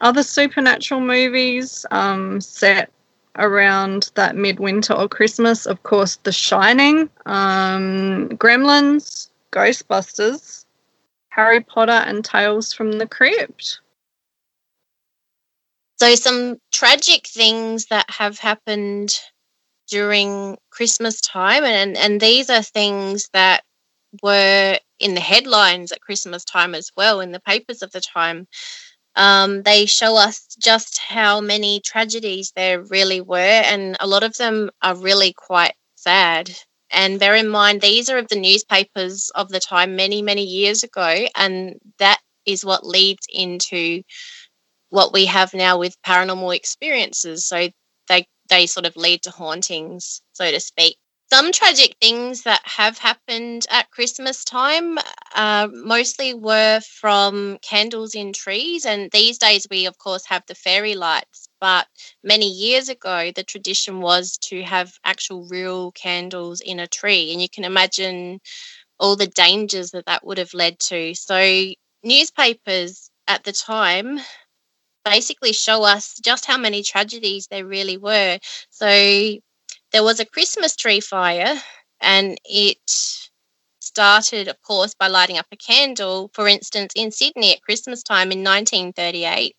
other supernatural movies um, set around that midwinter or christmas of course the shining um, gremlins ghostbusters Harry Potter and Tales from the Crypt. So, some tragic things that have happened during Christmas time, and, and these are things that were in the headlines at Christmas time as well, in the papers of the time. Um, they show us just how many tragedies there really were, and a lot of them are really quite sad. And bear in mind, these are of the newspapers of the time many, many years ago. And that is what leads into what we have now with paranormal experiences. So they, they sort of lead to hauntings, so to speak some tragic things that have happened at Christmas time uh, mostly were from candles in trees. And these days, we of course have the fairy lights. But many years ago, the tradition was to have actual real candles in a tree. And you can imagine all the dangers that that would have led to. So, newspapers at the time basically show us just how many tragedies there really were. So, there was a Christmas tree fire, and it started, of course, by lighting up a candle. For instance, in Sydney at Christmas time in 1938,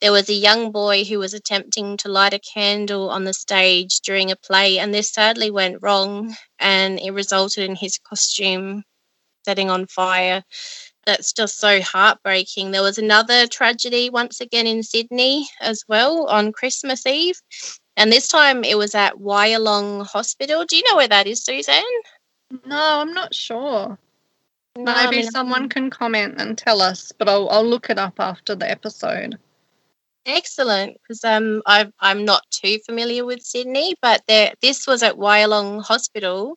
there was a young boy who was attempting to light a candle on the stage during a play, and this sadly went wrong, and it resulted in his costume setting on fire. That's just so heartbreaking. There was another tragedy once again in Sydney as well on Christmas Eve. And this time it was at Wyalong Hospital. Do you know where that is, Suzanne? No, I'm not sure. No, Maybe I mean, someone can comment and tell us, but I'll, I'll look it up after the episode. Excellent, because um, i am not too familiar with Sydney, but there, this was at Wyalong Hospital,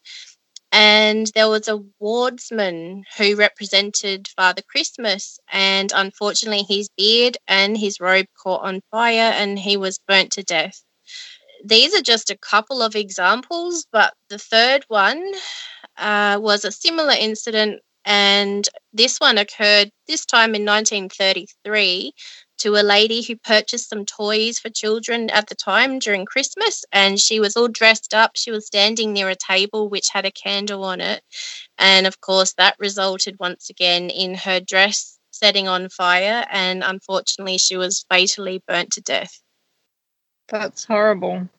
and there was a wardsman who represented Father Christmas, and unfortunately, his beard and his robe caught on fire, and he was burnt to death these are just a couple of examples, but the third one uh, was a similar incident, and this one occurred this time in 1933 to a lady who purchased some toys for children at the time during Christmas. And she was all dressed up. She was standing near a table which had a candle on it. And of course, that resulted once again in her dress setting on fire. And unfortunately, she was fatally burnt to death. That's horrible.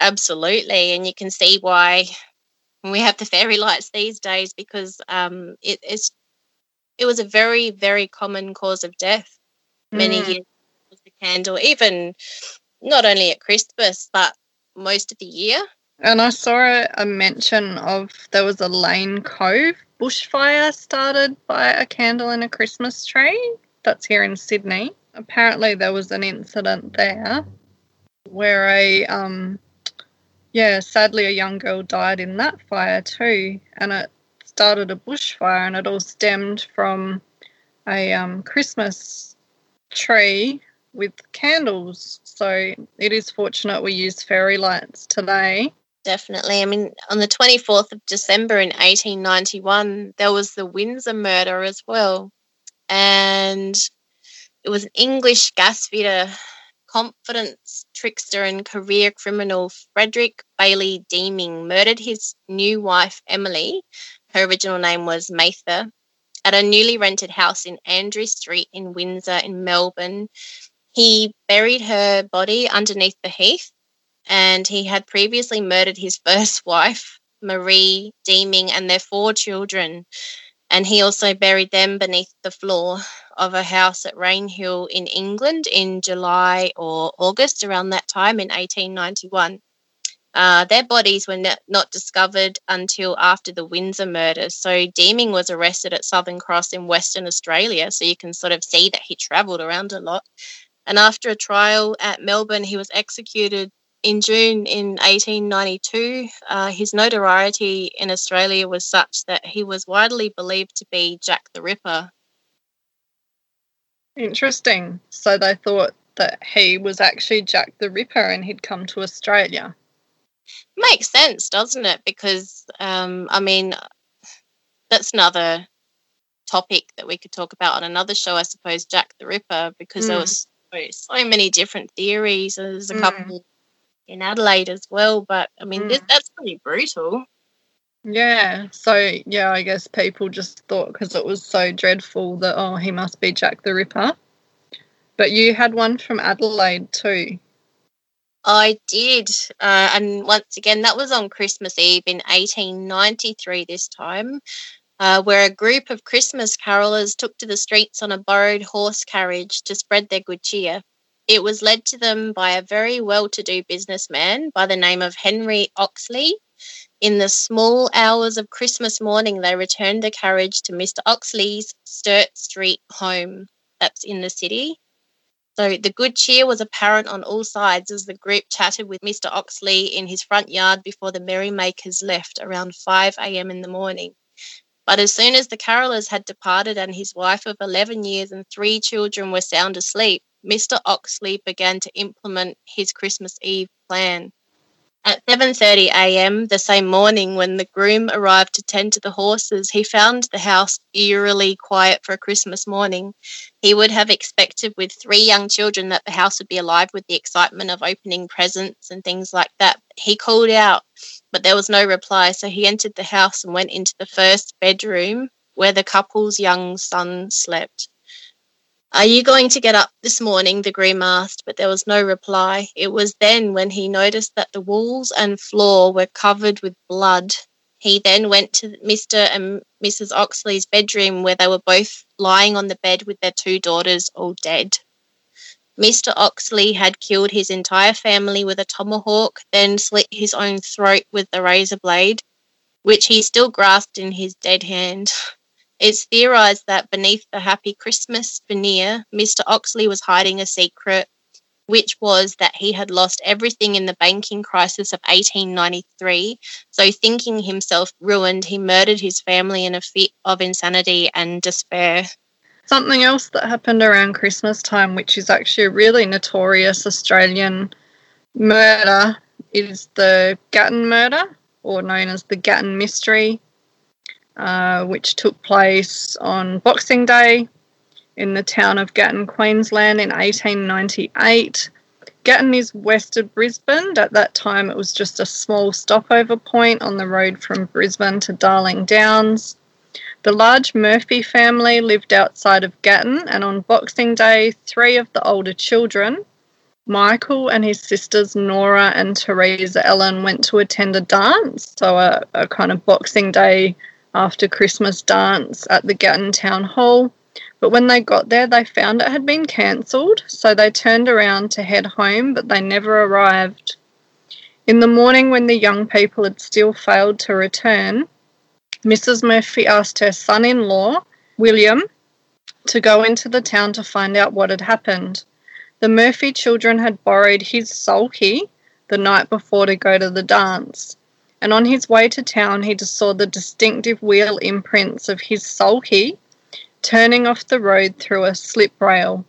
Absolutely. And you can see why we have the fairy lights these days because um, it, it's, it was a very, very common cause of death many mm. years the candle, even not only at Christmas, but most of the year. And I saw a mention of there was a Lane Cove bushfire started by a candle in a Christmas tree. That's here in Sydney. Apparently, there was an incident there where a um, yeah, sadly, a young girl died in that fire too, and it started a bushfire, and it all stemmed from a um, Christmas tree with candles. So it is fortunate we use fairy lights today. Definitely. I mean, on the 24th of December in 1891, there was the Windsor murder as well. And it was an English gas fitter confidence trickster and career criminal Frederick Bailey Deeming murdered his new wife Emily, her original name was Mather, at a newly rented house in Andrew Street in Windsor in Melbourne. He buried her body underneath the heath and he had previously murdered his first wife, Marie Deeming, and their four children. And he also buried them beneath the floor of a house at Rainhill in England in July or August around that time in 1891. Uh, their bodies were not discovered until after the Windsor murders. So Deeming was arrested at Southern Cross in Western Australia. So you can sort of see that he travelled around a lot. And after a trial at Melbourne, he was executed in June in 1892. Uh, his notoriety in Australia was such that he was widely believed to be Jack the Ripper. Interesting. So they thought that he was actually Jack the Ripper and he'd come to Australia. Makes sense, doesn't it? Because, um, I mean, that's another topic that we could talk about on another show, I suppose, Jack the Ripper, because mm. there was so, so, many different theories. There's a mm. couple in Adelaide as well, but I mean, mm. this, that's pretty brutal. Yeah, so yeah, I guess people just thought because it was so dreadful that, oh, he must be Jack the Ripper. But you had one from Adelaide too. I did. Uh, and once again, that was on Christmas Eve in 1893 this time, uh, where a group of Christmas carolers took to the streets on a borrowed horse carriage to spread their good cheer. It was led to them by a very well to do businessman by the name of Henry Oxley. In the small hours of Christmas morning, they returned the carriage to Mr. Oxley's Sturt Street home. That's in the city. So the good cheer was apparent on all sides as the group chatted with Mr. Oxley in his front yard before the merrymakers left around 5 a.m. in the morning. But as soon as the carolers had departed and his wife of 11 years and three children were sound asleep, Mr. Oxley began to implement his Christmas Eve plan. At 7:30 a.m. the same morning when the groom arrived to tend to the horses, he found the house eerily quiet for a Christmas morning. He would have expected with three young children that the house would be alive with the excitement of opening presents and things like that. He called out, but there was no reply, so he entered the house and went into the first bedroom where the couple's young son slept. Are you going to get up this morning? the groom asked, but there was no reply. It was then when he noticed that the walls and floor were covered with blood. He then went to Mr. and Mrs. Oxley's bedroom where they were both lying on the bed with their two daughters, all dead. Mr. Oxley had killed his entire family with a tomahawk, then slit his own throat with the razor blade, which he still grasped in his dead hand. It's theorized that beneath the Happy Christmas veneer, Mr. Oxley was hiding a secret, which was that he had lost everything in the banking crisis of 1893. So, thinking himself ruined, he murdered his family in a fit of insanity and despair. Something else that happened around Christmas time, which is actually a really notorious Australian murder, is the Gatton murder, or known as the Gatton mystery. Uh, which took place on Boxing Day in the town of Gatton, Queensland in 1898. Gatton is west of Brisbane. At that time, it was just a small stopover point on the road from Brisbane to Darling Downs. The large Murphy family lived outside of Gatton, and on Boxing Day, three of the older children, Michael and his sisters Nora and Teresa Ellen, went to attend a dance, so a, a kind of Boxing Day after Christmas dance at the Gatton Town Hall. But when they got there, they found it had been cancelled, so they turned around to head home, but they never arrived. In the morning, when the young people had still failed to return, Mrs. Murphy asked her son in law, William, to go into the town to find out what had happened. The Murphy children had borrowed his sulky, the night before to go to the dance. And on his way to town, he just saw the distinctive wheel imprints of his sulky turning off the road through a slip rail.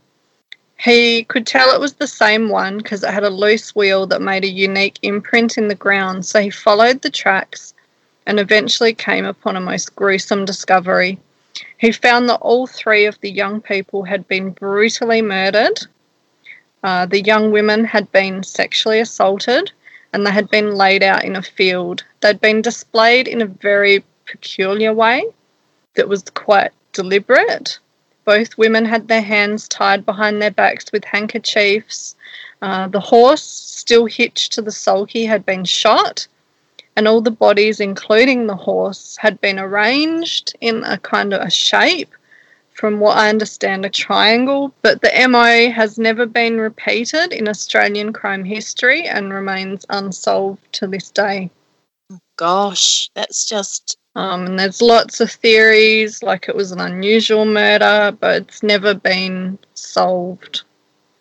He could tell it was the same one because it had a loose wheel that made a unique imprint in the ground, so he followed the tracks and eventually came upon a most gruesome discovery. He found that all three of the young people had been brutally murdered. Uh, the young women had been sexually assaulted and they had been laid out in a field. They'd been displayed in a very peculiar way that was quite deliberate. Both women had their hands tied behind their backs with handkerchiefs. Uh, the horse, still hitched to the sulky, had been shot, and all the bodies, including the horse, had been arranged in a kind of a shape, from what I understand, a triangle. But the MO has never been repeated in Australian crime history and remains unsolved to this day. Gosh, that's just. Um, and there's lots of theories, like it was an unusual murder, but it's never been solved.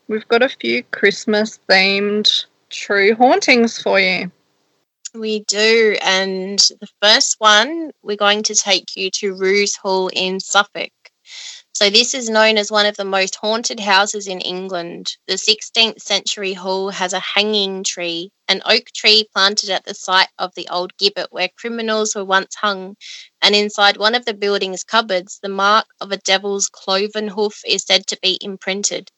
We've got a few Christmas themed true hauntings for you. We do. And the first one, we're going to take you to Roos Hall in Suffolk. So, this is known as one of the most haunted houses in England. The 16th century hall has a hanging tree, an oak tree planted at the site of the old gibbet where criminals were once hung. And inside one of the building's cupboards, the mark of a devil's cloven hoof is said to be imprinted.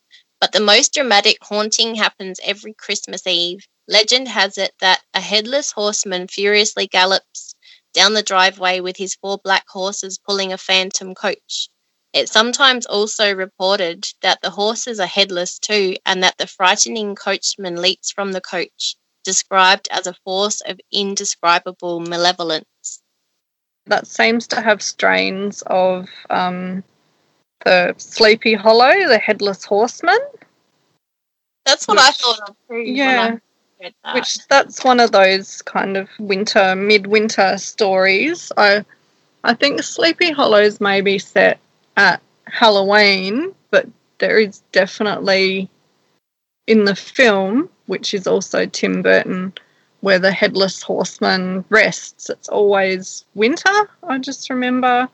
But the most dramatic haunting happens every Christmas Eve. Legend has it that a headless horseman furiously gallops down the driveway with his four black horses pulling a phantom coach. It's sometimes also reported that the horses are headless too, and that the frightening coachman leaps from the coach, described as a force of indescribable malevolence. That seems to have strains of um, the Sleepy Hollow, the headless horseman. That's what which, I thought of too. Yeah. That. Which that's one of those kind of winter, midwinter stories. I, I think Sleepy Hollows may be set at Halloween, but there is definitely in the film, which is also Tim Burton, where the headless horseman rests. It's always winter. I just remember.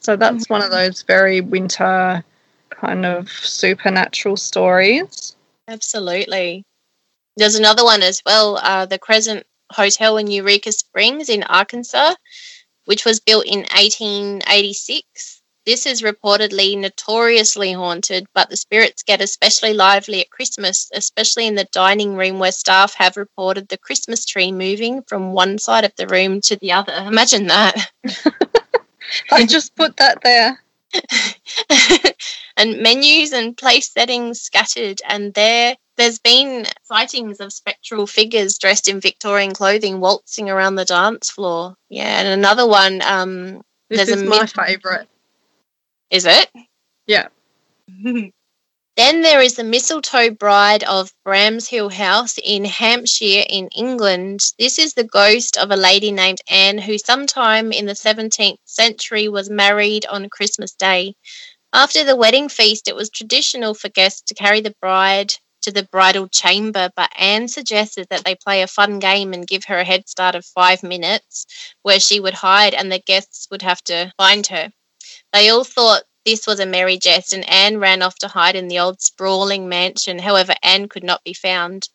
So that's mm-hmm. one of those very winter kind of supernatural stories. Absolutely. There's another one as well, uh, the Crescent Hotel in Eureka Springs in Arkansas, which was built in 1886. This is reportedly notoriously haunted, but the spirits get especially lively at Christmas, especially in the dining room where staff have reported the Christmas tree moving from one side of the room to the other. Imagine that. I just put that there. and menus and place settings scattered, and there there's been sightings of spectral figures dressed in Victorian clothing waltzing around the dance floor. Yeah, and another one. Um, this is my favourite. Is it? Yeah. then there is the Mistletoe Bride of Bramshill House in Hampshire, in England. This is the ghost of a lady named Anne who, sometime in the 17th century, was married on Christmas Day. After the wedding feast, it was traditional for guests to carry the bride to the bridal chamber, but Anne suggested that they play a fun game and give her a head start of five minutes where she would hide and the guests would have to find her. They all thought this was a merry jest, and Anne ran off to hide in the old sprawling mansion. However, Anne could not be found.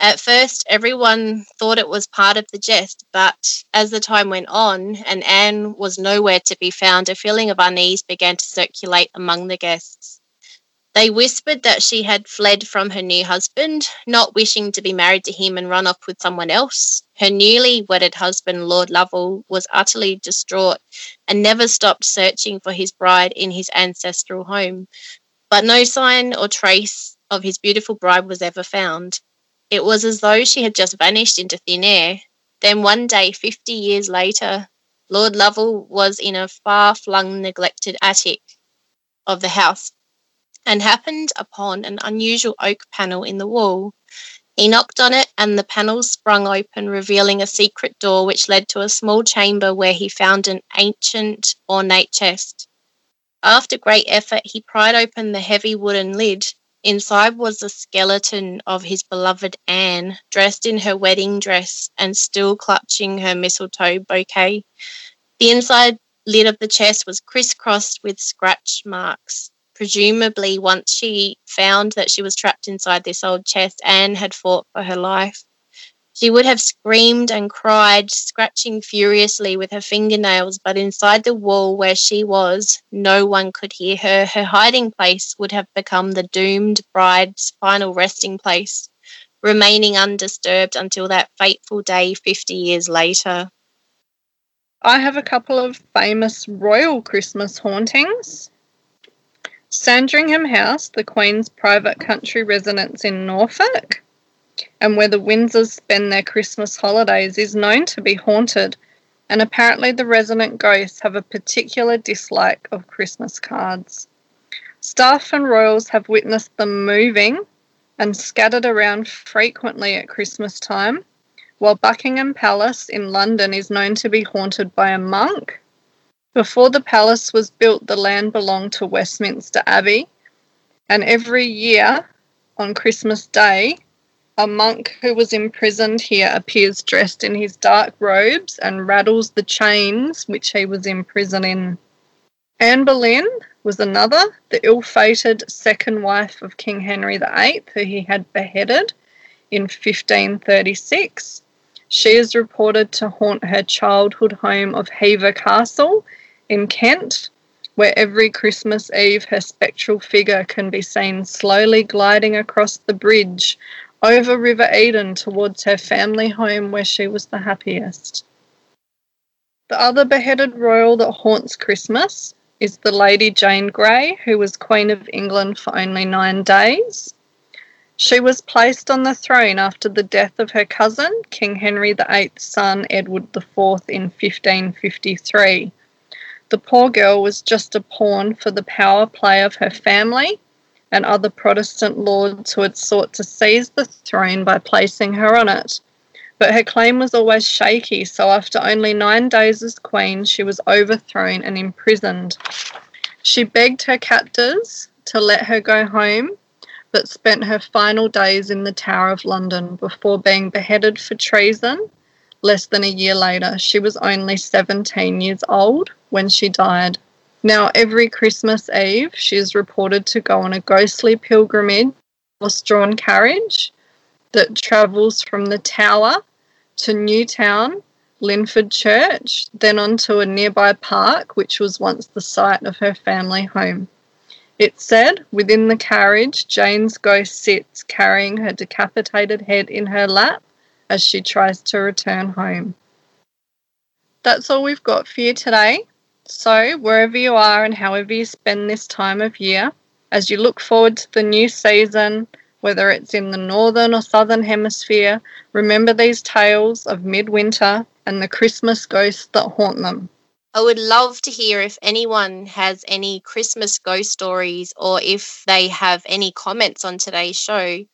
At first, everyone thought it was part of the jest, but as the time went on and Anne was nowhere to be found, a feeling of unease began to circulate among the guests. They whispered that she had fled from her new husband, not wishing to be married to him and run off with someone else. Her newly wedded husband, Lord Lovell, was utterly distraught and never stopped searching for his bride in his ancestral home. But no sign or trace of his beautiful bride was ever found. It was as though she had just vanished into thin air. Then one day, fifty years later, Lord Lovell was in a far flung, neglected attic of the house and happened upon an unusual oak panel in the wall. He knocked on it, and the panel sprung open, revealing a secret door which led to a small chamber where he found an ancient, ornate chest. After great effort, he pried open the heavy wooden lid, Inside was the skeleton of his beloved Anne, dressed in her wedding dress and still clutching her mistletoe bouquet. The inside lid of the chest was crisscrossed with scratch marks. Presumably, once she found that she was trapped inside this old chest, Anne had fought for her life. She would have screamed and cried, scratching furiously with her fingernails, but inside the wall where she was, no one could hear her. Her hiding place would have become the doomed bride's final resting place, remaining undisturbed until that fateful day 50 years later. I have a couple of famous royal Christmas hauntings. Sandringham House, the Queen's private country residence in Norfolk and where the Windsors spend their Christmas holidays is known to be haunted, and apparently the resident ghosts have a particular dislike of Christmas cards. Staff and royals have witnessed them moving and scattered around frequently at Christmas time, while Buckingham Palace in London is known to be haunted by a monk. Before the palace was built, the land belonged to Westminster Abbey, and every year on Christmas Day, a monk who was imprisoned here appears dressed in his dark robes and rattles the chains which he was imprisoned in. Anne Boleyn was another, the ill fated second wife of King Henry VIII, who he had beheaded in 1536. She is reported to haunt her childhood home of Hever Castle in Kent, where every Christmas Eve her spectral figure can be seen slowly gliding across the bridge over River Eden towards her family home where she was the happiest. The other beheaded royal that haunts Christmas is the Lady Jane Grey, who was Queen of England for only nine days. She was placed on the throne after the death of her cousin, King Henry VIII's son, Edward IV, in 1553. The poor girl was just a pawn for the power play of her family and other Protestant lords who had sought to seize the throne by placing her on it. But her claim was always shaky, so after only nine days as queen, she was overthrown and imprisoned. She begged her captors to let her go home, but spent her final days in the Tower of London before being beheaded for treason. Less than a year later, she was only 17 years old when she died. Now, every Christmas Eve, she is reported to go on a ghostly pilgrimage, horse drawn carriage that travels from the Tower to Newtown, Linford Church, then on to a nearby park, which was once the site of her family home. It said, within the carriage, Jane's ghost sits carrying her decapitated head in her lap as she tries to return home. That's all we've got for you today. So, wherever you are and however you spend this time of year, as you look forward to the new season, whether it's in the northern or southern hemisphere, remember these tales of midwinter and the Christmas ghosts that haunt them. I would love to hear if anyone has any Christmas ghost stories or if they have any comments on today's show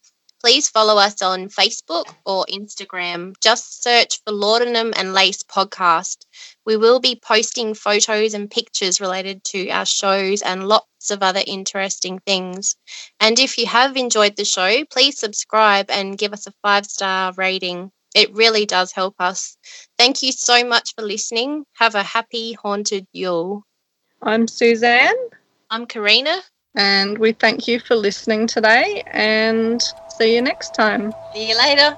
please follow us on Facebook or Instagram. Just search for Laudanum and Lace podcast. We will be posting photos and pictures related to our shows and lots of other interesting things. And if you have enjoyed the show, please subscribe and give us a five star rating. It really does help us. Thank you so much for listening. Have a happy, haunted Yule. I'm Suzanne. I'm Karina. And we thank you for listening today and see you next time. See you later.